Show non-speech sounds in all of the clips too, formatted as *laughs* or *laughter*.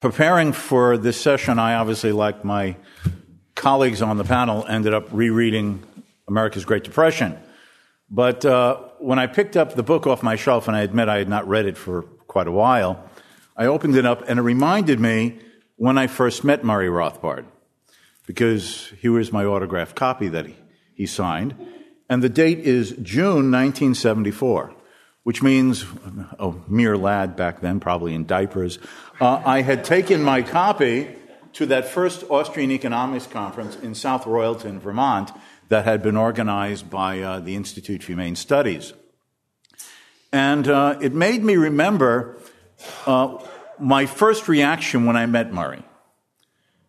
preparing for this session, I obviously, like my colleagues on the panel, ended up rereading America's Great Depression. But uh, when I picked up the book off my shelf, and I admit I had not read it for quite a while, I opened it up and it reminded me when I first met Murray Rothbard, because here was my autographed copy that he, he signed. And the date is June 1974 which means a mere lad back then, probably in diapers. Uh, I had taken my copy to that first Austrian economics conference in South Royalton, Vermont, that had been organized by uh, the Institute for Humane Studies. And uh, it made me remember uh, my first reaction when I met Murray.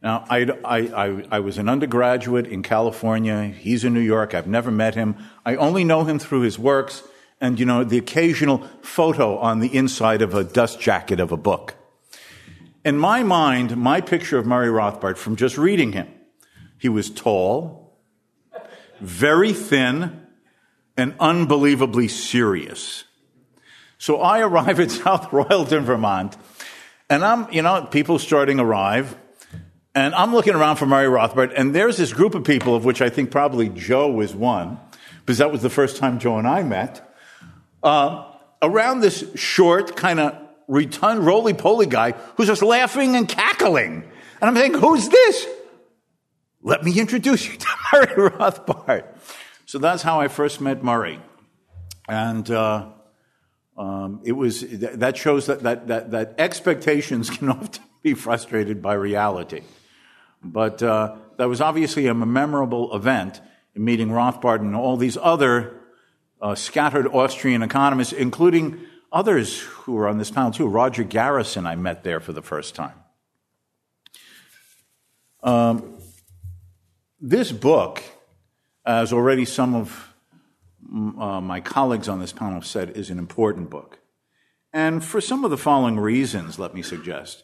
Now, I, I, I, was an undergraduate in California. He's in New York. I've never met him. I only know him through his works and, you know, the occasional photo on the inside of a dust jacket of a book. In my mind, my picture of Murray Rothbard from just reading him, he was tall, very thin, and unbelievably serious. So I arrive at *laughs* South Royalton, Vermont, and I'm, you know, people starting arrive, and I'm looking around for Murray Rothbard, and there's this group of people, of which I think probably Joe was one, because that was the first time Joe and I met uh, around this short, kind of rotund, roly poly guy who's just laughing and cackling. And I'm thinking, who's this? Let me introduce you *laughs* to Murray Rothbard. So that's how I first met Murray. And uh, um, it was that shows that, that, that, that, expectations *laughs* can often be frustrated by reality. But uh, that was obviously a memorable event in meeting Rothbard and all these other uh, scattered Austrian economists, including others who were on this panel too. Roger Garrison, I met there for the first time. Um, this book, as already some of uh, my colleagues on this panel have said, is an important book. And for some of the following reasons, let me suggest.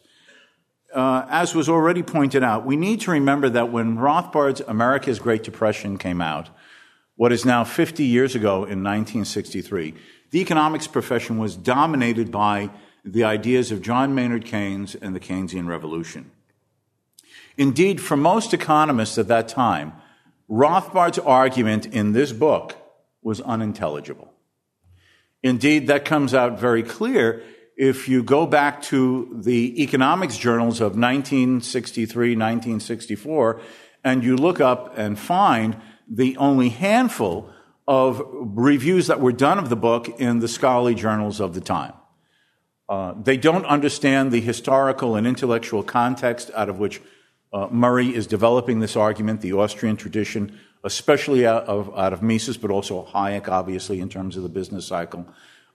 Uh, as was already pointed out, we need to remember that when Rothbard's America's Great Depression came out, what is now 50 years ago in 1963, the economics profession was dominated by the ideas of John Maynard Keynes and the Keynesian Revolution. Indeed, for most economists at that time, Rothbard's argument in this book was unintelligible. Indeed, that comes out very clear if you go back to the economics journals of 1963, 1964, and you look up and find the only handful of reviews that were done of the book in the scholarly journals of the time. Uh, they don't understand the historical and intellectual context out of which uh, Murray is developing this argument, the Austrian tradition, especially out of, out of Mises, but also Hayek, obviously, in terms of the business cycle.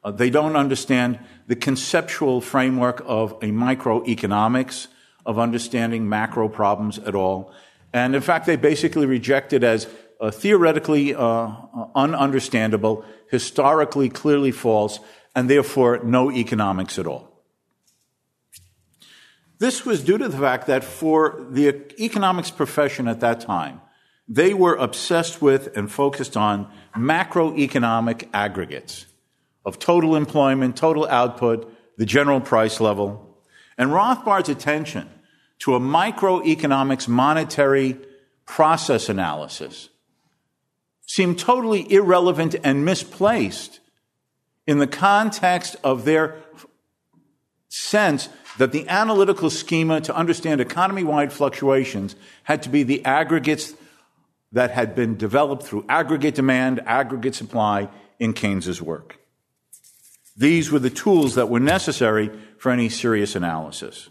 Uh, they don't understand the conceptual framework of a microeconomics, of understanding macro problems at all. And in fact, they basically reject it as uh, theoretically uh, ununderstandable, historically clearly false, and therefore no economics at all. This was due to the fact that for the economics profession at that time, they were obsessed with and focused on macroeconomic aggregates of total employment, total output, the general price level. And Rothbard's attention to a microeconomics monetary process analysis seem totally irrelevant and misplaced in the context of their sense that the analytical schema to understand economy wide fluctuations had to be the aggregates that had been developed through aggregate demand, aggregate supply in Keynes's work. These were the tools that were necessary for any serious analysis.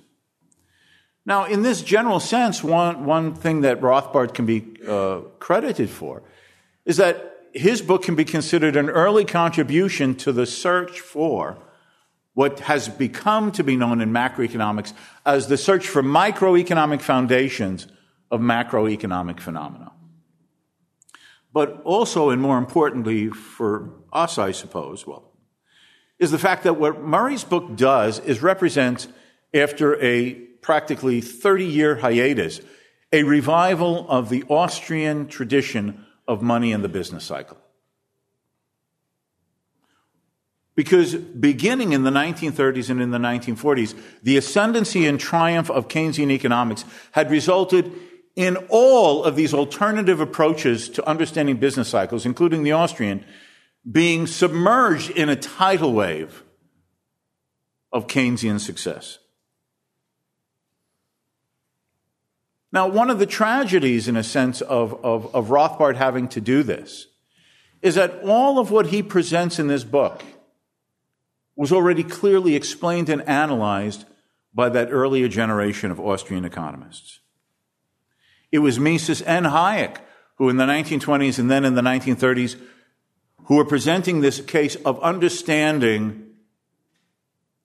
Now, in this general sense, one, one thing that Rothbard can be uh, credited for is that his book can be considered an early contribution to the search for what has become to be known in macroeconomics as the search for microeconomic foundations of macroeconomic phenomena. But also, and more importantly for us, I suppose, well, is the fact that what Murray's book does is represent, after a practically 30 year hiatus, a revival of the Austrian tradition of money in the business cycle. Because beginning in the 1930s and in the 1940s, the ascendancy and triumph of Keynesian economics had resulted in all of these alternative approaches to understanding business cycles, including the Austrian, being submerged in a tidal wave of Keynesian success. Now, one of the tragedies, in a sense, of, of, of Rothbard having to do this is that all of what he presents in this book was already clearly explained and analyzed by that earlier generation of Austrian economists. It was Mises and Hayek who, in the 1920s and then in the 1930s, who were presenting this case of understanding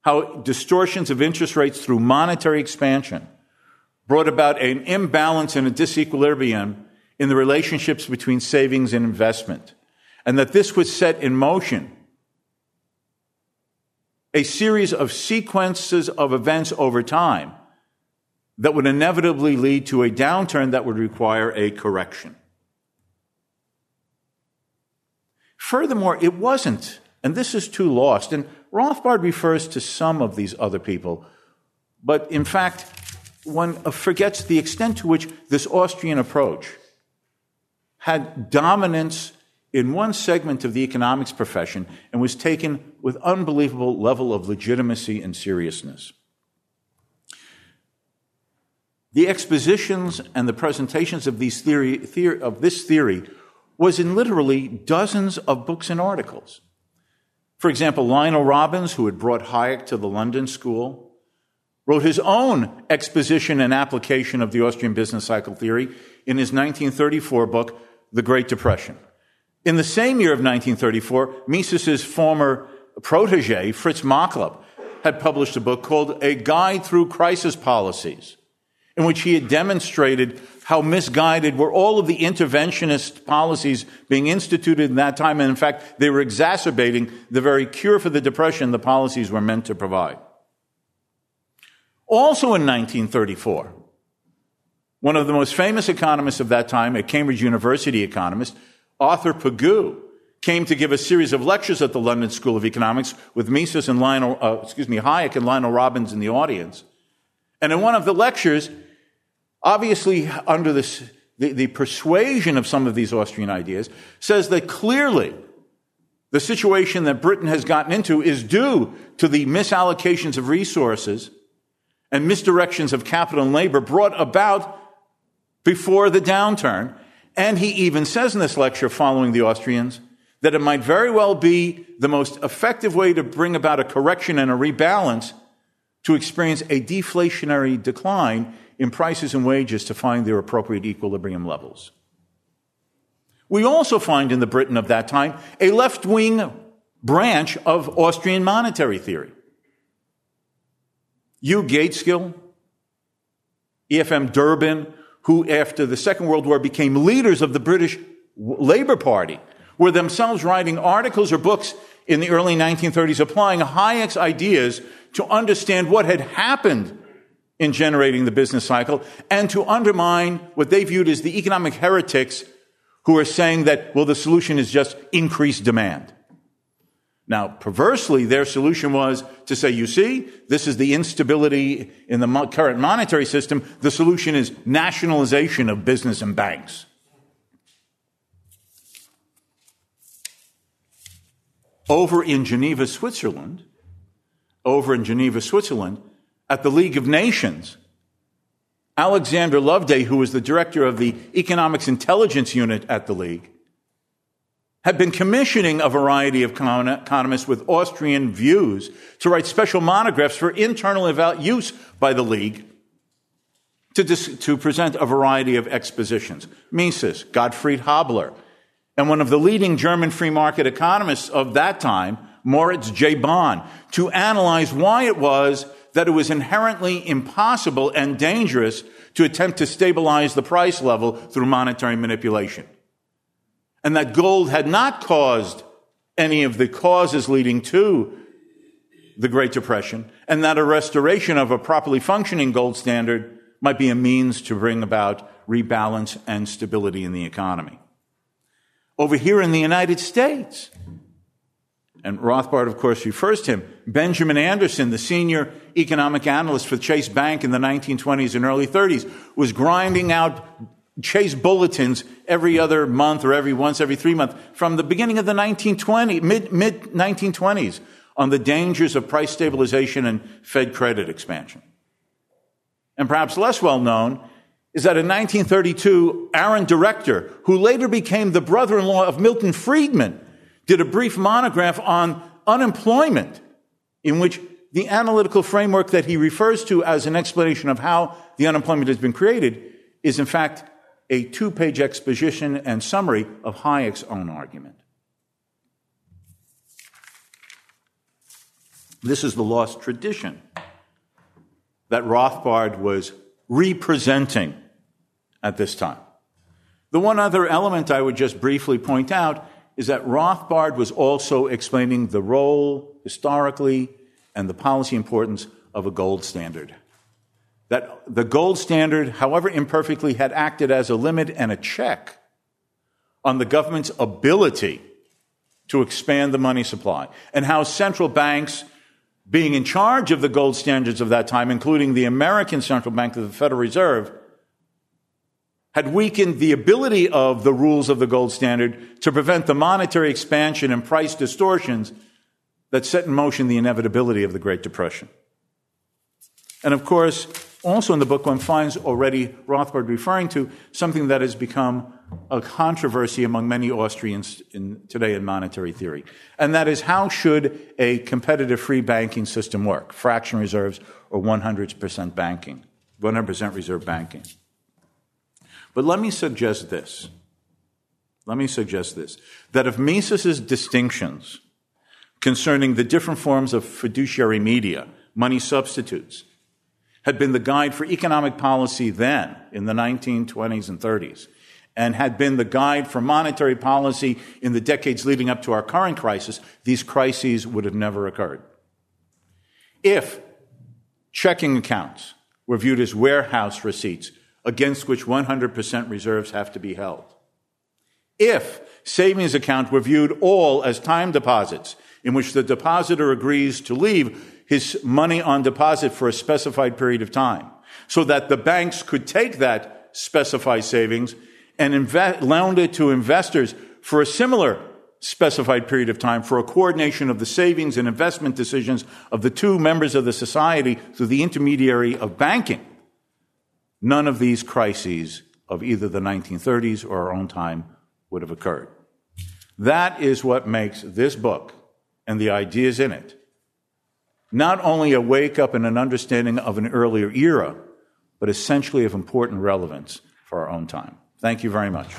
how distortions of interest rates through monetary expansion brought about an imbalance and a disequilibrium in the relationships between savings and investment, and that this would set in motion a series of sequences of events over time that would inevitably lead to a downturn that would require a correction. Furthermore, it wasn't, and this is too lost, and Rothbard refers to some of these other people, but in fact, one uh, forgets the extent to which this Austrian approach had dominance in one segment of the economics profession and was taken with unbelievable level of legitimacy and seriousness. The expositions and the presentations of, these theory, theory, of this theory was in literally dozens of books and articles. For example, Lionel Robbins, who had brought Hayek to the London School, wrote his own exposition and application of the Austrian business cycle theory in his 1934 book, The Great Depression. In the same year of 1934, Mises's former protege, Fritz Machlup, had published a book called A Guide Through Crisis Policies, in which he had demonstrated how misguided were all of the interventionist policies being instituted in that time. And in fact, they were exacerbating the very cure for the depression the policies were meant to provide. Also in 1934, one of the most famous economists of that time, a Cambridge University economist, Arthur Pigou, came to give a series of lectures at the London School of Economics with Mises and Lionel, uh, excuse me, Hayek and Lionel Robbins in the audience. And in one of the lectures, obviously under this, the, the persuasion of some of these Austrian ideas, says that clearly the situation that Britain has gotten into is due to the misallocations of resources and misdirections of capital and labor brought about before the downturn. And he even says in this lecture following the Austrians that it might very well be the most effective way to bring about a correction and a rebalance to experience a deflationary decline in prices and wages to find their appropriate equilibrium levels. We also find in the Britain of that time a left wing branch of Austrian monetary theory. Hugh Gaitskell, EFM Durbin, who after the Second World War became leaders of the British Labour Party, were themselves writing articles or books in the early 1930s applying Hayek's ideas to understand what had happened in generating the business cycle and to undermine what they viewed as the economic heretics who are saying that, well, the solution is just increased demand. Now, perversely, their solution was to say, you see, this is the instability in the current monetary system. The solution is nationalization of business and banks. Over in Geneva, Switzerland, over in Geneva, Switzerland, at the League of Nations, Alexander Loveday, who was the director of the Economics Intelligence Unit at the League, had been commissioning a variety of economists with Austrian views to write special monographs for internal use by the League to, dis- to present a variety of expositions. Mises, Gottfried Haberler, and one of the leading German free market economists of that time, Moritz J. Bonn, to analyze why it was that it was inherently impossible and dangerous to attempt to stabilize the price level through monetary manipulation and that gold had not caused any of the causes leading to the Great Depression, and that a restoration of a properly functioning gold standard might be a means to bring about rebalance and stability in the economy. Over here in the United States, And Rothbard, of course, refers to him. Benjamin Anderson, the senior economic analyst for Chase Bank in the 1920s and early 30s, was grinding out Chase bulletins every other month or every once every three months from the beginning of the 1920s, mid, mid 1920s on the dangers of price stabilization and Fed credit expansion. And perhaps less well known is that in 1932, Aaron Director, who later became the brother-in-law of Milton Friedman, did a brief monograph on unemployment in which the analytical framework that he refers to as an explanation of how the unemployment has been created is in fact a two-page exposition and summary of Hayek's own argument. This is the lost tradition that Rothbard was representing at this time. The one other element I would just briefly point out is that Rothbard was also explaining the role historically and the policy importance of a gold standard. That the gold standard, however imperfectly, had acted as a limit and a check on the government's ability to expand the money supply, and how central banks, being in charge of the gold standards of that time, including the American Central Bank, of the Federal Reserve, had weakened the ability of the rules of the gold standard to prevent the monetary expansion and price distortions that set in motion the inevitability of the Great Depression. And of course, also in the book, one finds already Rothbard referring to something that has become a controversy among many Austrians in, today in monetary theory. And that is how should a competitive free banking system work? Fraction reserves or 100% banking, 100% reserve banking. But let me suggest this. Let me suggest this that if Mises's distinctions concerning the different forms of fiduciary media, money substitutes, had been the guide for economic policy then in the 1920s and 30s, and had been the guide for monetary policy in the decades leading up to our current crisis, these crises would have never occurred. If checking accounts were viewed as warehouse receipts against which 100% reserves have to be held. If savings accounts were viewed all as time deposits in which the depositor agrees to leave his money on deposit for a specified period of time so that the banks could take that specified savings and invest, loan it to investors for a similar specified period of time for a coordination of the savings and investment decisions of the two members of the society through the intermediary of banking none of these crises of either the 1930s or our own time would have occurred. That is what makes this book and the ideas in it not only a wake up and an understanding of an earlier era, but essentially of important relevance for our own time. Thank you very much.